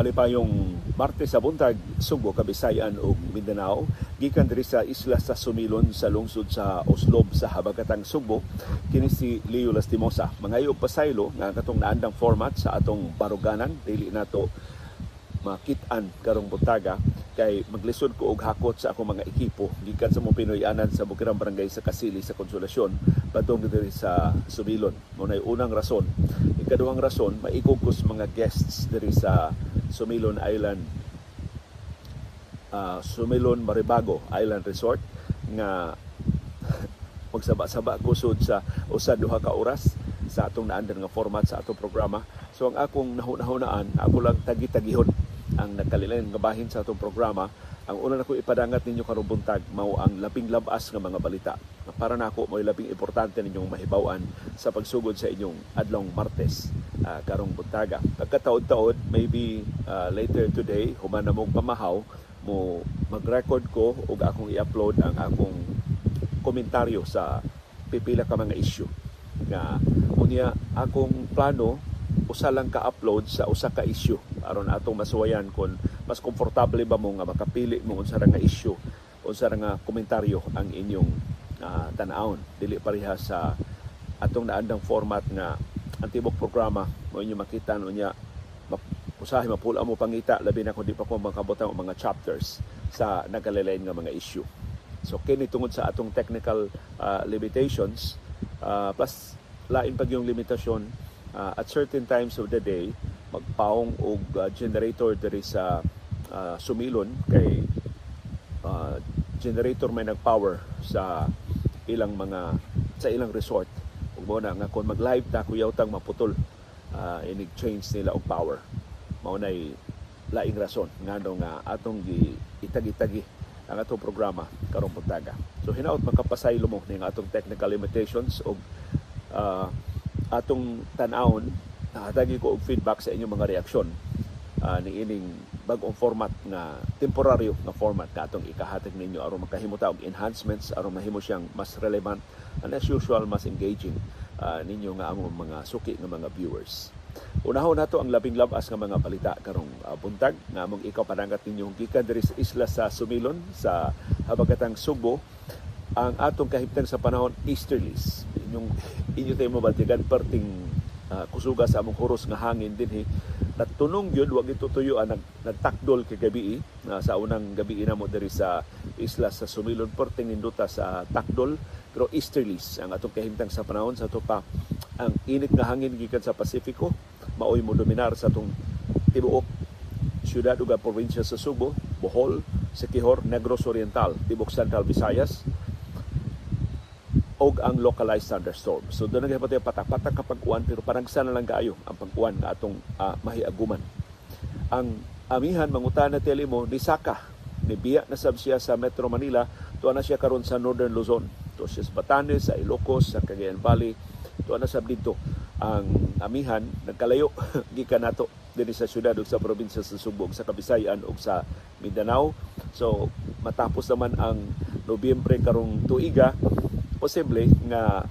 Malipayong Martes sa buntag Subo, Kabisayan ug Mindanao gikan diri sa isla sa Sumilon sa lungsod sa Oslob sa habagatang Subo kini si Leo Lastimosa. Mangayo pasaylo nga katong naandang format sa atong baruganan dili nato makitaan karong buntaga kay maglisod ko og hakot sa akong mga ekipo gikan sa mong Pinoyanan sa Bukirang Barangay sa Kasili sa Konsolasyon patong diri sa Subilon. Mo unang rason. Ikaduhang rason, maikog mga guests diri sa Sumilon Island uh, Sumilon Maribago Island Resort nga magsaba-saba kusod sa usa duha ka oras sa atong naandan nga format sa atong programa. So ang akong nahunahunaan, ako lang tagi-tagihon ang nagkalilain nga bahin sa atong programa ang una na ko ipadangat ninyo karong buntag mao ang labing labas nga mga balita. Para nako mo labing importante ninyong mahibaw-an sa pagsugod sa inyong adlong Martes uh, karong buntaga. Pagkataod-taod maybe uh, later today human na mong pamahaw mo mag-record ko ug akong i-upload ang akong komentaryo sa pipila ka mga issue. Nga unya akong plano usa lang ka-upload sa usa ka issue aron atong masuwayan kung mas komportable ba mo nga makapili mo unsa nga issue unsa nga komentaryo ang inyong uh, tan-awon dili pareha sa atong naandang format nga ang tibok programa. Mo inyo makita unya usahay mapula mo pangita labi na kung di pa ko makabutang mga chapters sa nagkalilain nga mga issue. So kini tungod sa atong technical uh, limitations uh, plus lain pag yung limitasyon uh, at certain times of the day magpaong og uh, generator diri sa uh, sumilon kay uh, generator may nagpower sa ilang mga sa ilang resort. Ug mo na nga kung mag live ta kuyaw tang maputol uh, inig change nila og power. Mao nay laing rason ngano nga atong gi itagi-tagi ang atong programa karong buntaga so hinaot makapasaylo mo ning atong technical limitations og uh, atong tan-awon nahatagi ko og feedback sa inyong mga reaksyon uh, ni ining bag-ong format nga temporaryo nga format nga atong ikahatag ninyo. Aron makahimuta og enhancements aron mahimo siyang mas relevant and as usual mas engaging uh, ninyo nga among mga suki nga mga viewers. Unahon nato ang labing labas nga mga balita karong uh, buntag nga among ikaw padangat ninyo gikan diri sa isla sa Sumilon sa habagatang Subo. Ang atong kahimtang sa panahon easterlies inyong inyo tayo mabatigan perting uh, kusuga sa among huros nga hangin din natunong yun wag ito tuyo ang nag, nagtakdol kay gabi uh, sa unang gabi na mo diri sa isla sa Sumilon perting induta sa takdol pero easterlies ang atong kahimtang sa panahon. Sa to pa ang init nga hangin gikan sa Pasifiko maoy mo dominar sa atong tibuok syudad ug probinsya sa Subo, Bohol, Siquijor, Negros Oriental, Tibok Central Visayas, og ang localized thunderstorm. So doon nagay patay patak-patak kapag uwan pero parang sana lang kaayo ang pag-uwan nga atong uh, mahiaguman. Ang amihan mangutana teli mo ni Saka ni biya na sab siya sa Metro Manila tuwa na siya karon sa Northern Luzon. To siya sa Batanes, sa Ilocos, sa Cagayan Valley. Tuwa na sab dito ang amihan nagkalayo gikan nato dinhi sa syudad ug sa probinsya sa Subo sa Kabisayan ug sa Mindanao. So matapos naman ang Nobyembre karong tuiga posible nga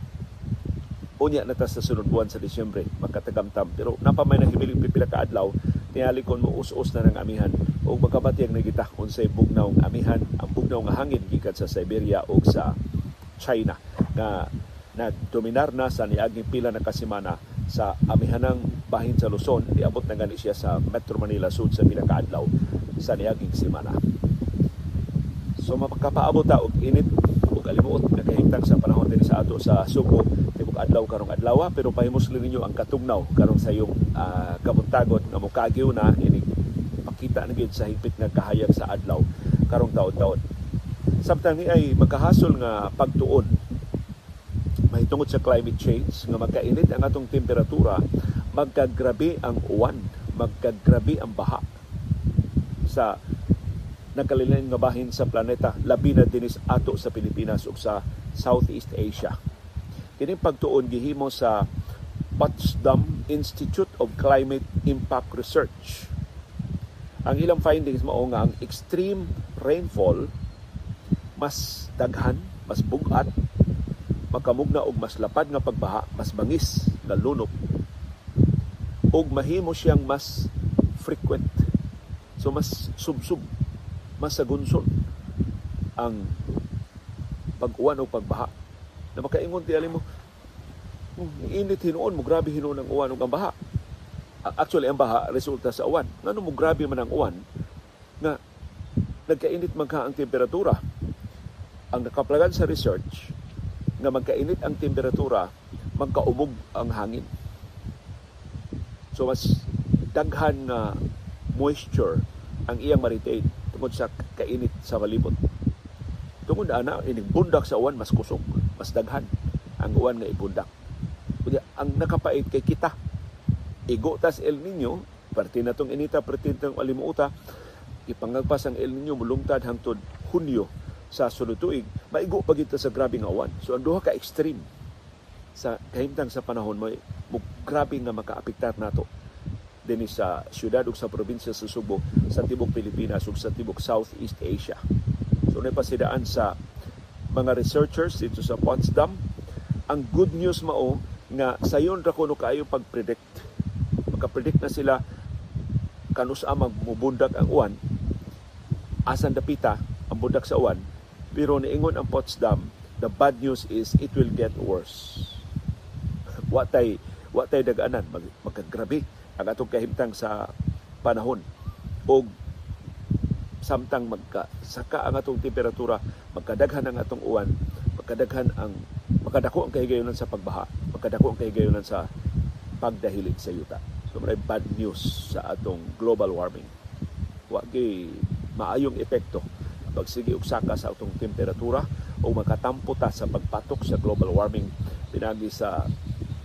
unya na ta sa sunod buwan sa Disyembre magkatagamtam pero napamay na hibiling pipila ka adlaw tingali kon mo us-us na ng amihan. O magkabatyag na kita unsay bugnaw nga amihan ang bugnaw nga hangin gikan sa Siberia o sa China nga nagdominar na sa niaging pila na kasimana sa amihanang bahin sa Luzon. Niabot na gani siya sa Metro Manila Sud sa pila ka adlaw sa niaging semana so makapaabot ta og init kalimuot nakahintang sa panahon din sa ato sa Subo. Tibok adlaw karong adlaw pero pahimusli ninyo ang katugnaw karon sa iyong uh, kabuntagon nga mukagyo na ini pakita na sa higpit nga kahayag sa adlaw karong taon-taon. Samtang ay magkahasol nga pagtuon mahitungod sa climate change nga magkainit ang atong temperatura magkagrabe ang uwan magkagrabe ang baha sa nagkalilain nga bahin sa planeta labi na dinis ato sa Pilipinas ug sa Southeast Asia. Kini pagtuon gihimo sa Potsdam Institute of Climate Impact Research. Ang ilang findings mao nga ang extreme rainfall mas daghan, mas bugat, makamugna og mas lapad nga pagbaha, mas bangis nga lunok ug mahimo siyang mas frequent So mas subsub, mas sagunson ang pag-uwan o pagbaha. Na makaingon ti mo, hmm, init hinuon mo, grabe hinuon ang uwan o ang baha. Actually, ang baha resulta sa uwan. Ngano mo grabe man ang uwan nga nagkainit man ka ang temperatura. Ang nakaplagan sa research nga magkainit ang temperatura, magkaumog ang hangin. So mas daghan nga moisture ang iyang ma-retain tungod sa kainit sa palibot. Tungod ana ining bundak sa uwan mas kusog, mas daghan ang uwan nga ibundak. Kunya ang nakapait kay kita. Igo tas El Nino, parte na tong inita, parte tong alimuota, ipangagpas ang El Nino mulungtad hangtod Hunyo sa sunod tuig, maigo pa kita sa grabe nga uwan. So ang duha ka extreme sa kahimtang sa panahon mo grabe nga makaapektar nato dinhi sa syudad ug sa probinsya sa Subo sa tibok Pilipinas ug sa tibok Southeast Asia. So na pasidaan sa mga researchers dito sa Potsdam, ang good news mao nga sayon ra kuno kaayo pag-predict. Maka-predict na sila kanus amang mubundak ang uwan. Asan dapita ang bundak sa uwan? Pero niingon ang Potsdam the bad news is it will get worse. Watay watay daganan mag, magkagrabe ang atong kahimtang sa panahon og samtang magka saka ang atong temperatura magkadaghan ang atong uwan magkadaghan ang makadako ang kahigayonan sa pagbaha magkadako ang kahigayonan sa pagdahilig sa yuta. So may bad news sa atong global warming. Wa maayong epekto pagsige og saka sa atong temperatura o makatampo ta sa pagpatok sa global warming. Pinagi sa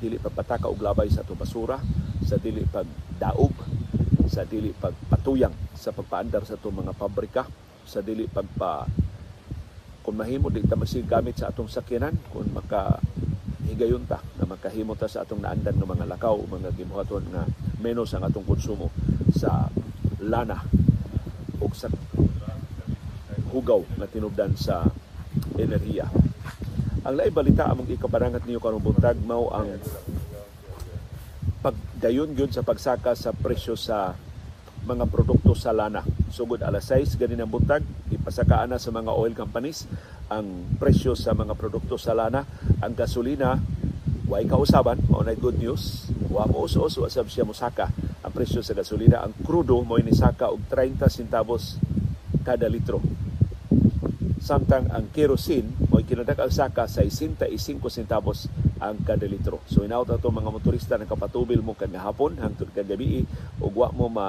dili pagpataka og labay sa atong basura, sa dili pagdaog, sa dili pagpatuyang sa pagpaandar sa atong mga pabrika, sa dili pagpa kung mahimo di ta gamit sa atong sakyanan kung maka higayon ta na makahimo ta sa atong naandan ng mga lakaw mga gibuhaton nga menos ang atong konsumo sa lana o sa hugaw na tinubdan sa enerhiya. Ang lain balita among ikabarangat niyo karong buntag mao ang pagdayon gyud sa pagsaka sa presyo sa mga produkto sa lana. Sugod alas 6 ganin ang buntag, ipasakaan na sa mga oil companies ang presyo sa mga produkto sa lana. Ang gasolina, way kausaban, mao na good news. Wa mo uso-uso asab siya musaka ang presyo sa gasolina. Ang crudo mo ni og 30 centavos kada litro samtang ang kerosene mo kinadak ang saka sa 65 centavos ang kada litro. So inaut ato mga motorista ng kapatubil mo kag hapon hangtod kag gabi ug wa mo ma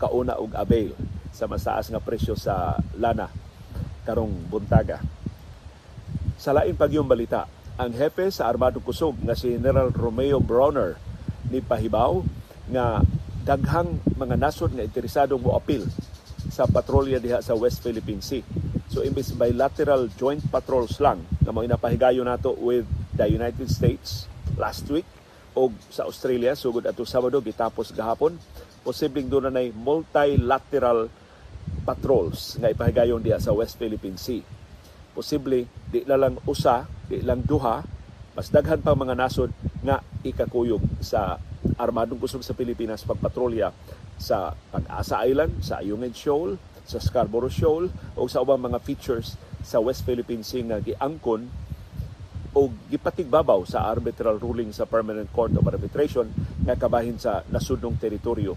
kauna og avail sa masaas nga presyo sa lana karong buntaga. Sa lain pagyong balita, ang hepe sa Armado Kusog nga si General Romeo Browner ni pahibaw nga daghang mga nasod nga interesado mo apil sa patrolya diha sa West Philippine Sea So imbis bilateral joint patrols lang na mga inapahigayo nato with the United States last week o sa Australia. Sugod ato Sabado gitapos gahapon. Posibleng doon na multilateral patrols nga ipahigayon diha sa West Philippine Sea. Posible di na lang usa, di lang duha, mas daghan pa mga nasod nga ikakuyog sa armadong kusog sa Pilipinas pagpatrolya sa Pag-asa Island, sa Ayungin Shoal, sa Scarborough Shoal o sa ubang mga features sa West Philippine Sea nga giangkon o gipatigbabaw sa arbitral ruling sa Permanent Court of Arbitration nga kabahin sa nasudnong teritoryo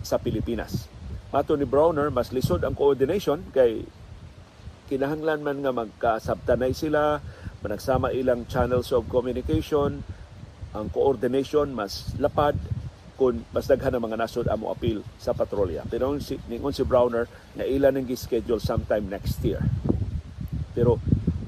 sa Pilipinas. Mato ni Browner, mas lisod ang coordination kay kinahanglan man nga magkasabtanay sila, managsama ilang channels of communication, ang coordination mas lapad kung mas daghan ang mga nasod amo appeal sa patrolya. Pero ningon si Browner na ilan ang schedule sometime next year. Pero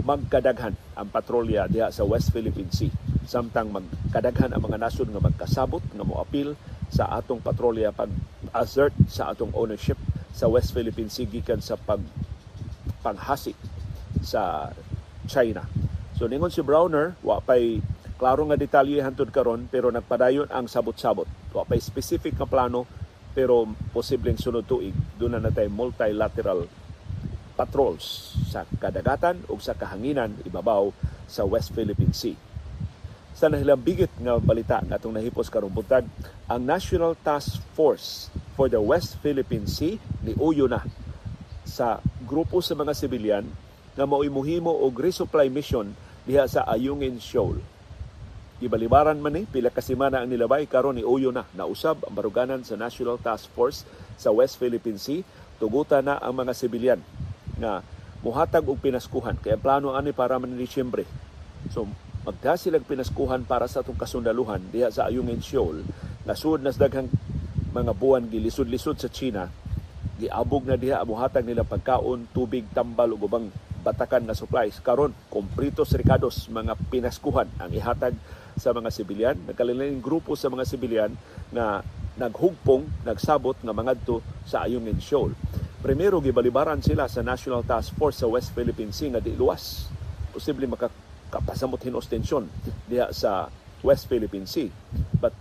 magkadaghan ang patrolya diha sa West Philippine Sea. Samtang magkadaghan ang mga nasod nga magkasabot nga mo appeal sa atong patrolya pag assert sa atong ownership sa West Philippine Sea gikan sa pag panghasi sa China. So ningon si Browner, wa pay klaro nga detalye hantud karon pero nagpadayon ang sabot-sabot Wa pa specific nga plano pero posibleng sunod tuig doon na natay multilateral patrols sa kadagatan o sa kahanginan ibabaw sa West Philippine Sea. Sa nahilambigit nga balita nga itong nahipos karong buntag, ang National Task Force for the West Philippine Sea ni uyo na sa grupo sa mga sibilyan nga mao'y muhimo og resupply mission diha sa Ayungin Shoal. Gibalibaran man ni pila ka semana ang nilabay karon ni uyo na nausab ang baruganan sa National Task Force sa West Philippine Sea tugutan na ang mga sibilyan nga muhatag og pinaskuhan. Kay plano ani para man Disyembre. So magda silang pinaskuhan para sa atong kasundaluhan diha sa Ayungin Shoal. Nasud nas daghang mga buwan gilisod-lisod sa China. Giabog na diha muhatag nila pagkaon, tubig, tambal ug ubang batakan na supplies. Karon komplitos ricados mga pinaskuhan. Ang ihatag sa mga sibilyan nagkalilaing grupo sa mga sibilyan na naghugpong nagsabot nga mangadto sa Ayungin Shoal primero gibalibaran sila sa National Task Force sa West Philippine Sea nga di luwas. Posible makakapasamot hinos tensyon diha sa West Philippine Sea. But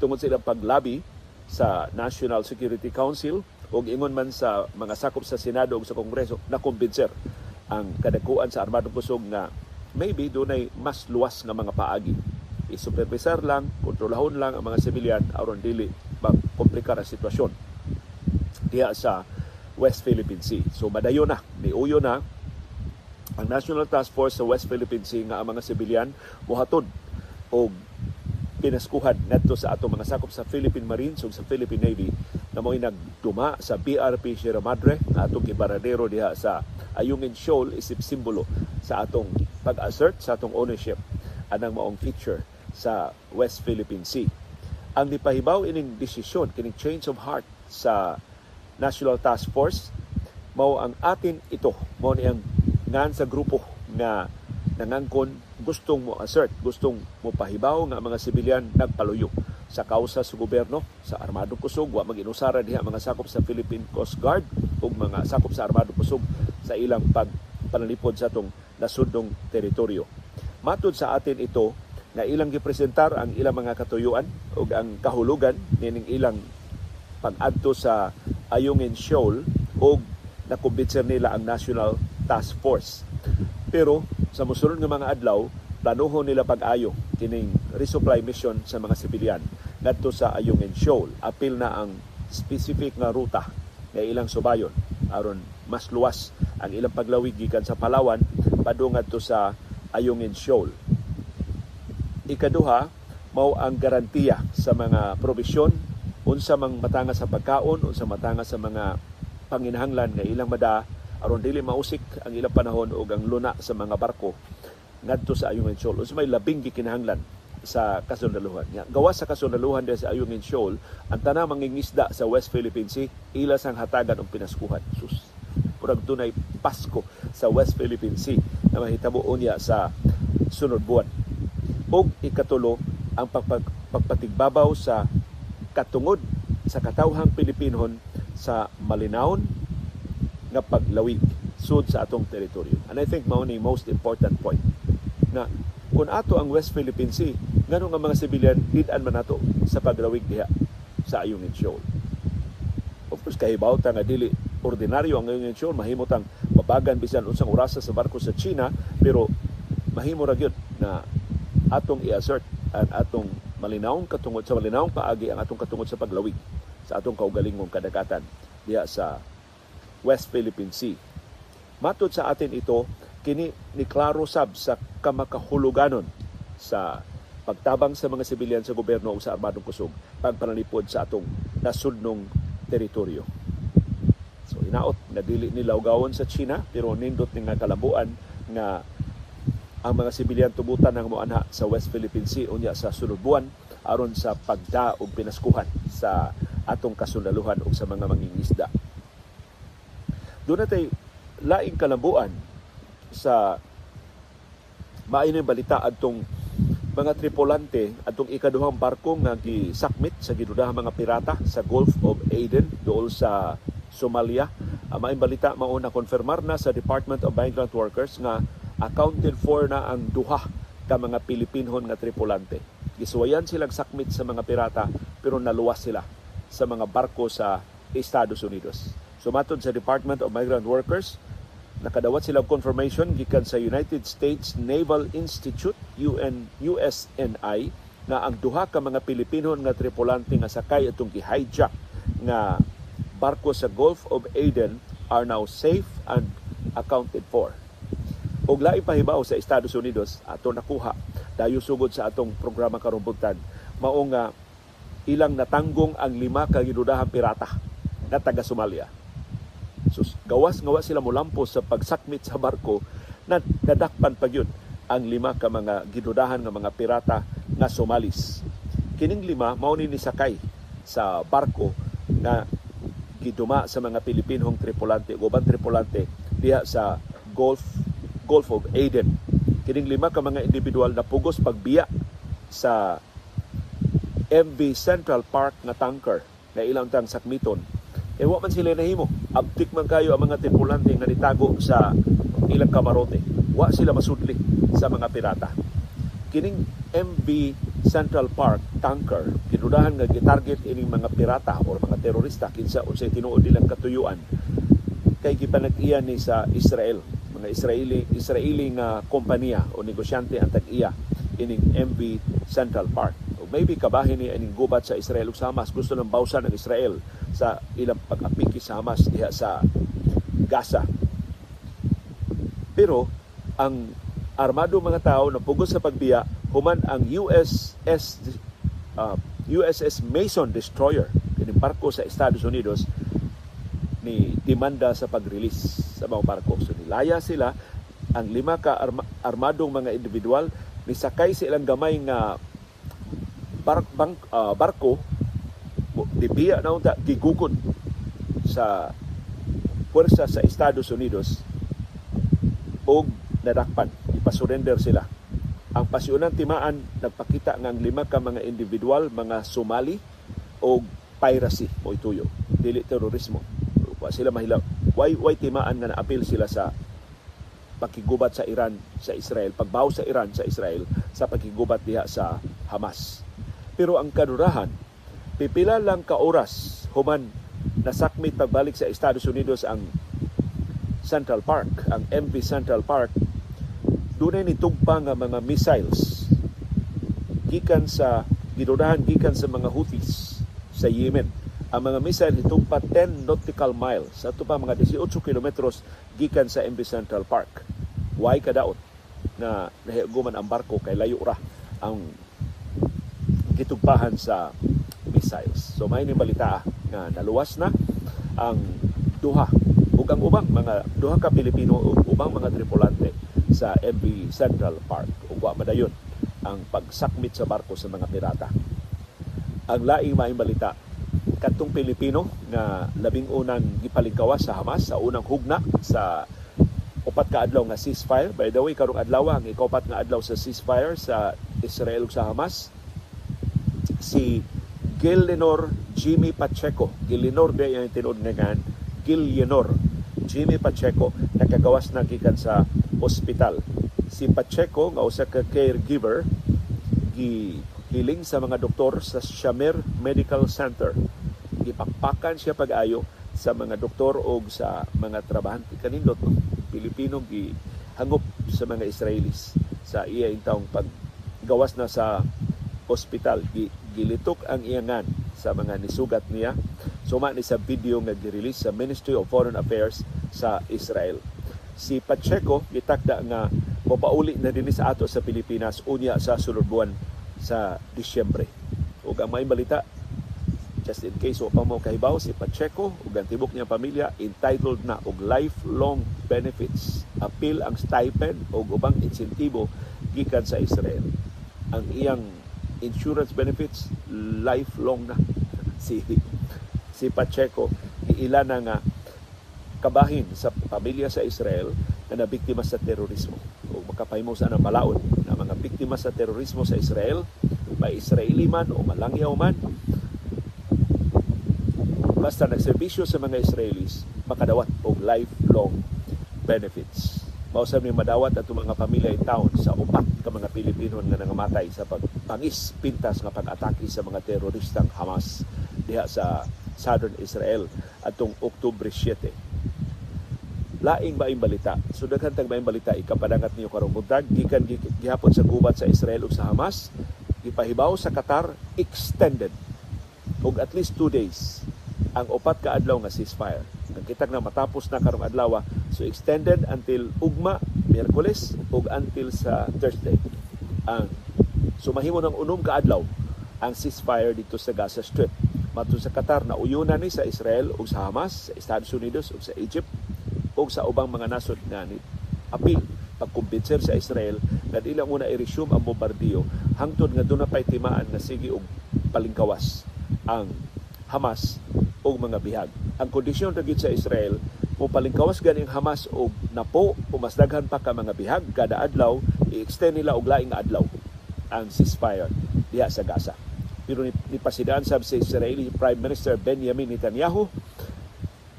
tungod sa paglabi sa National Security Council o ingon man sa mga sakop sa Senado o sa Kongreso na kumbinser ang kadakuan sa Armadong Kusog nga maybe dunay mas luwas nga mga paagi. I-supervisar lang, kontrolahon lang ang mga sibilyan aron dili magkomplikar ang sitwasyon. Diha sa West Philippine Sea. So madayo na, niuyo na ang National Task Force sa West Philippine Sea nga ang mga sibilyan muhatod og pinaskuhan ngadto sa ato mga sakop sa Philippine Marines ug sa Philippine Navy na mo'y nagduma sa BRP Sierra Madre na atong gibaradero diha sa Ayungin Shoal isip simbolo sa atong pag-assert sa atong ownership anang maong feature sa West Philippine Sea. Ang nipahibaw ining desisyon kining change of heart sa National Task Force. Mao ang atin ito. Mao ni ang ngan sa grupo na nangangkon. Gustong mo assert, gustong mo pahibaw nga mga sibilyan nagpaluyo sa kausa sa gobyerno sa Armadong Kusog. Wa maginusara diha mga sakop sa Philippine Coast Guard ug mga sakop sa Armadong Kusog sa ilang pag panalipod sa atong nasudnong teritoryo. Matud sa atin ito na ilang gipresentar ang ilang mga katuyuan ug ang kahulugan nining ilang pag-adto sa Ayungin Shoal ug nakumbinser nila ang National Task Force. Pero sa musulod nga mga adlaw, planuhon nila pag-ayo kining resupply mission sa mga sibilyan ngadto sa Ayungin Shoal. Apil na ang specific nga ruta nga ilang subayon aron mas luwas ang ilang paglawig gikan sa Palawan padung ngadto sa Ayungin Shoal. Ikaduha, mao ang garantiya sa mga probisyon unsa mang matanga sa pagkaon unsa matanga sa mga panginahanglan nga ilang mada aron dili mausik ang ilang panahon ug ang luna sa mga barko ngadto sa Ayungin Shoal. Unsa may labing gikinahanglan sa kasundaluhan. Nga, gawa sa kasundaluhan din sa Ayungin Shoal, ang tanang mangingisda sa West Philippine Sea, ilas ang hatagan ng pinaskuhan. Sus, kurang tunay Pasko sa West Philippine Sea na mahitabo unya sa sunod buwan. O ikatulo, ang pagpag, pagpatigbabaw sa katungod sa katawhang Pilipinon sa malinawon nga paglawig sud sa atong teritoryo. And I think mao ni most important point na kung ato ang West Philippine Sea, ngano nga mga sibilyan hid-an man nato sa pagrawig diha sa Ayungin Shoal. Of course, kahibaw nga dili ordinaryo ang Ayungin Shoal, mahimo tang mabagan bisan unsang orasa sa barko sa China, pero mahimo ra gyud na atong i-assert ang atong malinawong katungod sa malinawong paagi ang atong katungod sa paglawig sa atong kaugalingong kadagatan diha sa West Philippine Sea. Matod sa atin ito, kini ni klaro sab sa kamakahuluganon sa pagtabang sa mga sibilyan sa gobyerno o sa armadong kusog pagpanalipod sa atong nasudnong teritoryo. So inaot na dili nila ugawon sa China pero nindot ni nga kalabuan nga ang mga sibilyan tubutan ng moanha sa West Philippine Sea unya sa sunod buwan aron sa pagda og pinaskuhan sa atong kasundaluhan ug sa mga mangingisda. Doon natay laing kalambuan sa maayo balita adtong mga tripulante adtong ikaduhang barko nga gisakmit sa ginudahang mga pirata sa Gulf of Aden dool sa Somalia. Ang balita mao na konfirmar na sa Department of Migrant Workers nga accounted for na ang duha ka mga Pilipinhon nga tripulante. Gisuwayan silang sakmit sa mga pirata pero naluwas sila sa mga barko sa Estados Unidos. Sumatod sa Department of Migrant Workers, nakadawat sila confirmation gikan sa United States Naval Institute UN USNI nga ang duha ka mga Pilipino nga tripulante nga sakay atong gi-hijack nga barko sa Gulf of Aden are now safe and accounted for. Og lain pahibaw sa Estados Unidos ato nakuha dayo sugod sa atong programa karong buntag mao nga ilang natanggong ang lima ka gidudahang pirata nga taga Somalia. So, gawas ngawa sila mulampos sa pagsakmit sa barko na nadakpan pa ang lima ka mga gidudahan nga mga pirata nga Somalis. Kining lima mao ni nisakay sa barko na giduma sa mga Pilipinhong tripulante uban tripulante diha sa Gulf Gulf of Aden. Kining lima ka mga individual na pugos pagbiya sa MV Central Park na tanker na ilang tang sakmiton. E wa man sila nahimo. Abtik man kayo ang mga tripulante nga nitago sa ilang kamarote. Wa sila masudli sa mga pirata. Kining MV Central Park tanker kinudahan nga gitarget ining mga pirata o mga terorista kinsa unsay tinuod nilang katuyuan kay gipanag-iya ni sa Israel mga Israeli Israeli nga kompanya o negosyante ang tag-iya ining MV Central Park. O maybe kabahin ni ining gubat sa Israel ug sa Hamas. Gusto nang bawsan ng Israel sa ilang pag-apiki sa Hamas diha sa Gaza. Pero ang armado mga tao na pugos sa pagbiya human ang USS uh, USS Mason destroyer kini barko sa Estados Unidos ni demanda sa pag-release sa mga barko. So nilaya sila ang lima ka arma, armadong mga individual. Ni sakay sa ilang gamay nga bar, bang, uh, barko. Dibiya na unta gigukod sa puwersa sa Estados Unidos og nadakpan. Ipasurrender sila. Ang pasiunang timaan nagpakita ang lima ka mga individual mga Somali o piracy o ituyo dili terorismo wa sila mahilaw way way timaan nga naapil sila sa pakigubat sa Iran sa Israel pagbaw sa Iran sa Israel sa pakigubat diha sa Hamas pero ang kadurahan pipila lang ka oras human nasakmit pagbalik sa Estados Unidos ang Central Park ang MV Central Park dunay ni tugpa nga mga missiles gikan sa gidudahan gikan sa mga Houthis sa Yemen. Ang mga missile nitugpa 10 nautical miles sa pa mga 18 kilometros gikan sa MB Central Park. Why kadaot na nahiguman ang barko kay layo ra ang gitugpahan sa missiles. So may ni balita nga naluwas na ang duha ug ang ubang mga duha ka Pilipino ug ubang mga tripulante sa MV Central Park. Ugwa madayon ang pagsakmit sa barko sa mga pirata. Ang laing maing katong Pilipino nga labing unang gipalingkawas sa Hamas sa unang hugna sa upat ka adlaw nga ceasefire. By the way, karong adlaw ang ikapat nga adlaw sa ceasefire sa Israel ug sa Hamas si Gillenor Jimmy Pacheco. Gillenor ba yung tinuod nga Gillenor Jimmy Pacheco nakagawas na gikan sa ospital. Si Pacheco nga usa ka caregiver gihiling sa mga doktor sa Shamir Medical Center. Gipakpakan siya pag-ayo sa mga doktor o sa mga trabahante kanindot no? Pilipino gi hangop sa mga Israelis sa iya intawong paggawas na sa ospital gilitok ang iyangan sa mga nisugat niya suma ni sa video nga gi-release sa Ministry of Foreign Affairs sa Israel si Pacheco gitakda nga mopauli na dinhi sa ato sa Pilipinas unya sa sulod buwan sa Disyembre. Ug ang may balita just in case wa pa mo kahibaw si Pacheco ug ang tibok niyang pamilya entitled na og lifelong benefits. Apil ang stipend ug ubang insentibo gikan sa Israel. Ang iyang insurance benefits lifelong na. Si si Pacheco iila na nga kabahin sa pamilya sa Israel na nabiktima sa terorismo. O makapahimo sa ng balaod na mga biktima sa terorismo sa Israel, may Israeli man o malangyaw man, basta nagserbisyo sa mga Israelis, makadawat og lifelong benefits. Mausap ni madawat ato mga pamilya in town sa upat ka mga Pilipino nga nangamatay sa pagpangis pintas nga pag-atake sa mga teroristang Hamas diha sa Southern Israel atong Oktubre 7 laing maing balita. So daghan tag maing balita ikapadangat niyo karong buntag gikan gihapon sa gubat sa Israel ug sa Hamas gipahibaw sa Qatar extended og at least two days ang upat ka adlaw nga ceasefire. Nagkitag na matapos na karong adlaw, so extended until ugma Miyerkules ug until sa Thursday. Ang sumahimo ng unom ka adlaw ang ceasefire dito sa Gaza Strip. Mato sa Qatar na uyunan ni sa Israel ug sa Hamas, sa Estados Unidos ug sa Egypt ug sa ubang mga nasod nga ni apil pagkumbinser sa Israel nga dili muna i-resume ang bombardiyo hangtod nga na pay timaan nga sige og palingkawas ang Hamas og mga bihag. Ang kondisyon ra sa Israel mo palingkawas gani ang Hamas og napo o mas daghan pa ka mga bihag kada adlaw i-extend nila og laing adlaw ang ceasefire diha sa Gaza. Pero ni, ni pasidaan sab sa Israeli Prime Minister Benjamin Netanyahu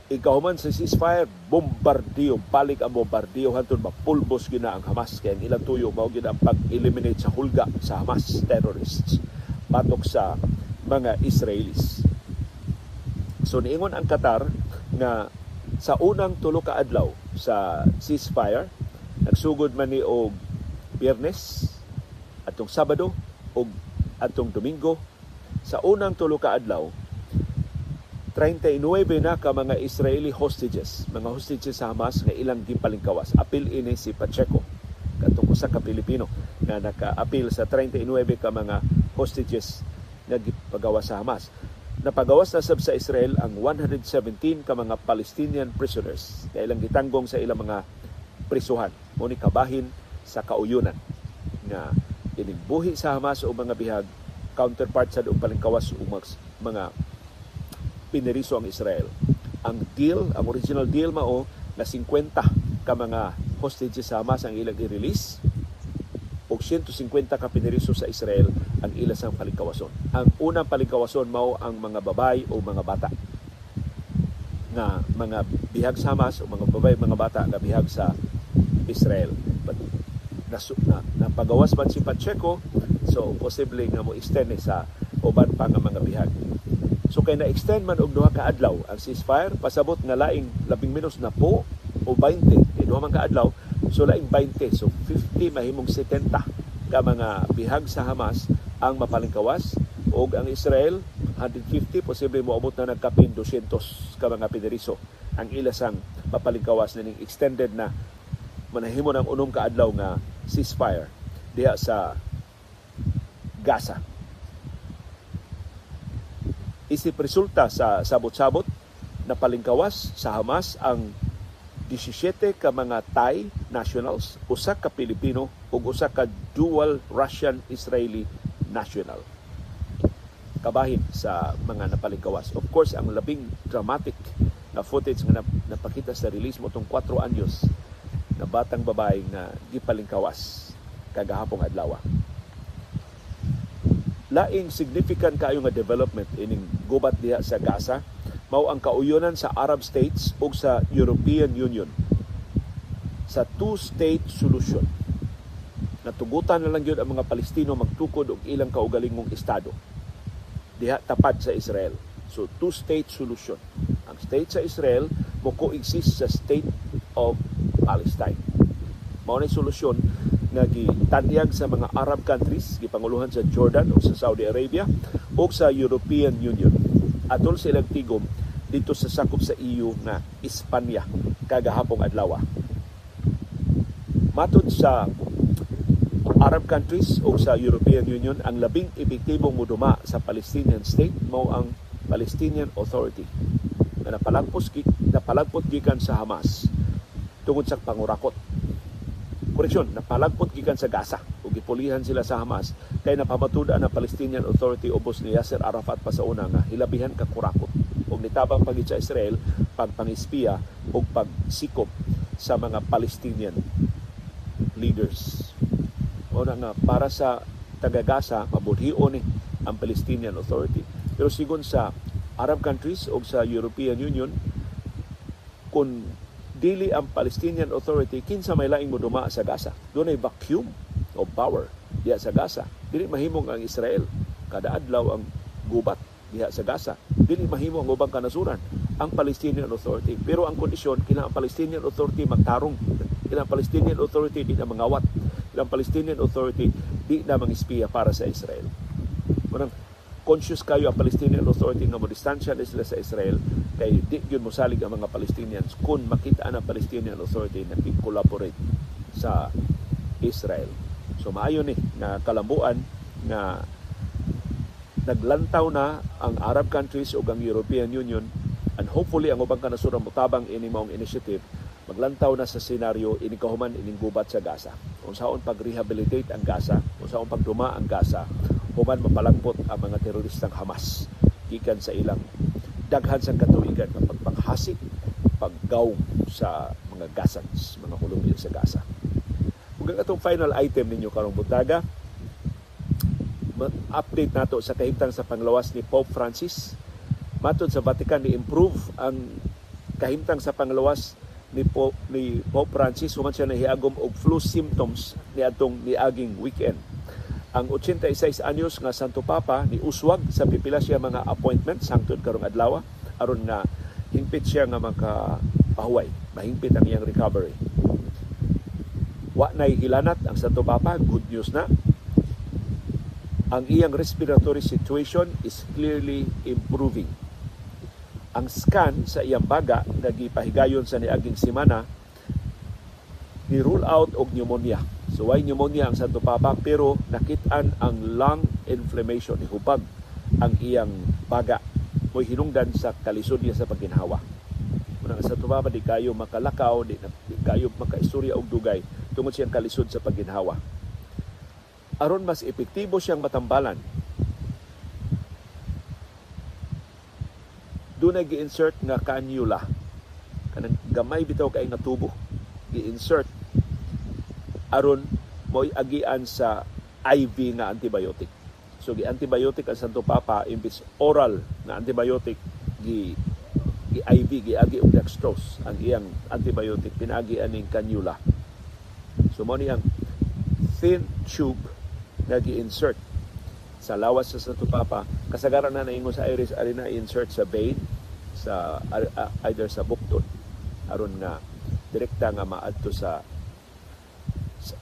ikaw man sa ceasefire, bombardiyo, balik ang bombardiyo hantod mapulbos gina ang Hamas kaya ang ilang tuyo mao gina ang pag-eliminate sa hulga sa Hamas terrorists batok sa mga Israelis. So niingon ang Qatar nga sa unang tulo ka adlaw sa ceasefire nagsugod man ni og Biyernes atong Sabado og atong Domingo sa unang tulo ka adlaw 39 na ka mga Israeli hostages, mga hostages sa Hamas nga ilang gipalingkawas. Apil ini si Pacheco, katong usa ka Pilipino nga naka-apil sa 39 ka mga hostages nga gipagawas sa Hamas. Napagawas na sab sa Israel ang 117 ka mga Palestinian prisoners nga ilang gitanggong sa ilang mga prisuhan. Muni kabahin sa kauyunan nga inigbuhi sa Hamas o mga bihag counterpart sa doong palingkawas o mga pineriso ang Israel. Ang deal, ang original deal mao na 50 ka mga hostages sa Hamas ang ilang i-release o 150 ka pineriso sa Israel ang ilasang palingkawason. Ang unang palingkawason mao ang mga babay o mga bata nga mga bihag sa Hamas o mga babay mga bata nga bihag sa Israel. But na, na, napagawas man si Pacheco so posible nga mo extend sa uban pa nga mga bihag So kay na-extend man og duha ka adlaw ang ceasefire pasabot nga laing labing minus na po o 20 kay duha man ka adlaw so laing 20 so 50 mahimong 70 ka mga bihag sa Hamas ang mapalingkawas og ang Israel 150 posible mo abot na nagkapin 200 ka mga pineriso. Ang ilasang mapalingkawas ning extended na manahimo ng unom ka adlaw nga ceasefire diha sa Gaza. Isip resulta sa sabot-sabot na palingkawas sa Hamas ang 17 ka mga Thai nationals, usa ka Pilipino ug usa ka dual Russian-Israeli national. Kabahin sa mga napalingkawas. Of course, ang labing dramatic na footage nga napakita sa release mo tong 4 anyos na batang babae na gipalingkawas kagahapong adlaw laing significant kayo nga development ining gubat diha sa Gaza mao ang kauyonan sa Arab states ug sa European Union sa two-state solution. Natugutan na lang yun ang mga Palestino magtukod og ilang kaugalingong estado diha tapat sa Israel. So two-state solution. Ang state sa Israel mo coexist sa state of Palestine. Mao ni solusyon nga gitanyag sa mga Arab countries gipanguluhan sa Jordan o sa Saudi Arabia o sa European Union atol silang tigom dito sa sakop sa EU na Espanya kagahapong adlaw matud sa Arab countries o sa European Union ang labing epektibong muduma sa Palestinian state mao ang Palestinian Authority na napalagpos napalagpot gikan sa Hamas tungod sa pangurakot Koreksyon, napalagpot gikan sa Gaza ug gipulihan sila sa Hamas kay napamatuda ang Palestinian Authority ubos ni Yasser Arafat pa sa una nga hilabihan ka kurakot ug nitabang pagit sa Israel pagpangispiya ug pagsikop sa mga Palestinian leaders. O na para sa taga Gaza mabudhiyo ni ang Palestinian Authority. Pero sigon sa Arab countries o sa European Union kung dili ang Palestinian Authority kinsa may laing moduma sa Gaza. Doon ay vacuum of power diha sa Gaza. Dili mahimong ang Israel kada adlaw ang gubat diha sa Gaza. Dili mahimo ang ubang kanasuran ang Palestinian Authority. Pero ang kondisyon kina ang Palestinian Authority magtarong. Kina ang Palestinian Authority di na mangawat. Ang Palestinian Authority di na mangispiya para sa Israel. Manang conscious kayo ang Palestinian Authority nga mo distansya na sila sa Israel kay di gyud mosalig ang mga Palestinians kung makita ang Palestinian Authority na collaborate sa Israel. So maayo ni nga kalambuan nga naglantaw na ang Arab countries o ang European Union and hopefully ang ubang kanasuran mutabang ini maong initiative maglantaw na sa senaryo inikahuman ining gubat sa Gaza. Kung saon pag-rehabilitate ang Gaza, kung saon pagduma ang Gaza, human mapalagpot ang mga teroristang Hamas gikan sa ilang daghan sa katuigan ng pagpanghasik, paggaw sa mga Gazans, mga Kolumbiyo sa Gaza. Ug atong final item ninyo karong butaga, update nato sa kahimtang sa panglawas ni Pope Francis. Matod sa Vatican ni improve ang kahimtang sa panglawas ni Pope, ni Pope Francis human siya nahiagom og flu symptoms ni atong niaging weekend. Ang 86 anyos nga Santo Papa ni uswag sa pipila siya mga appointments hangtod karong adlaw aron nga hingpit siya nga makapahuway, mahingpit ang iyang recovery. Wa nay hilanat ang Santo Papa, good news na. Ang iyang respiratory situation is clearly improving ang scan sa iyang baga nga gipahigayon sa niaging semana ni rule out og pneumonia. So why pneumonia ang Santo Papa pero nakitaan ang lung inflammation ni hubag ang iyang baga mo'y hinungdan sa kalisod niya sa pagginhawa. Muna ang Santo Papa di kayo makalakaw, di, di kayo makaistorya og dugay tungod siyang kalisod sa pagginhawa. Aron mas epektibo siyang matambalan na gi-insert nga cannula kanang gamay bitaw kay nga gi-insert. Aron mo'y agian sa IV nga antibiotic. So gi antibiotic ang Santo Papa imbis oral na antibiotic gi gi IV gi agi og dextrose ang iyang antibiotic pinagi aning cannula so mo ang thin tube na gi-insert. Sa lawas sa Santo Papa, kasagaran na naingon sa iris ari na insert sa vein sa uh, either sa bukton aron nga direkta nga maadto sa, sa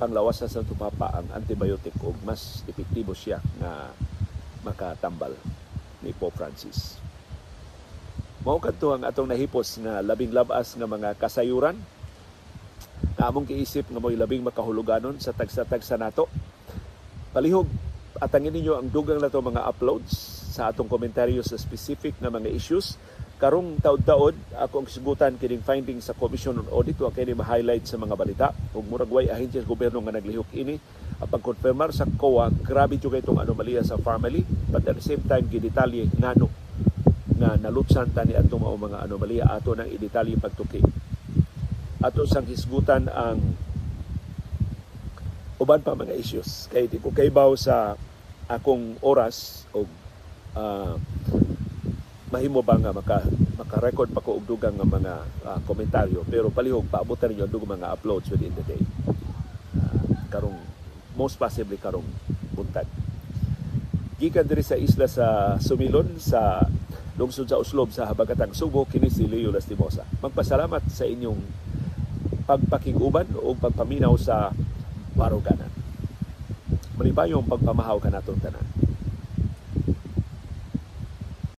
panglawas sa Santo Papa ang antibiotic ug mas epektibo siya nga makatambal ni Pope Francis. Mao kadto ang atong nahipos nga labing labas nga mga kasayuran na among kiisip nga mo'y labing makahuluganon sa tagsa-tagsa nato. Palihog atangin ninyo ang dugang na to mga uploads sa atong komentaryo sa specific na mga issues. Karong taod-taod, ako ang sigutan kining finding sa Commission on Audit wa kini ma-highlight sa mga balita ug murag way ahensya sa gobyerno nga naglihok ini pagkonfirmar sa COA grabe jud itong anomalya sa family but at the same time gidetalye ngano nga nalutsan tani atong mga anomalya ato nang idetalye pagtuki. Ato sang hisgutan ang uban pa mga issues. Kay di ko kaybaw sa akong oras o uh, mahimo ba nga maka maka-record pa ko og dugang nga mga uh, komentaryo pero palihog paabutan ninyo ang mga uploads within the day. Uh, karong most possibly karong buntag. Gikan diri sa isla sa Sumilon sa lungsod sa Uslob sa Habagatang Subo kini si Leo Lastimosa. Magpasalamat sa inyong pagpakiguban o pagpaminaw sa baruganan. Manibayong pagpamahaw ka natong tanan.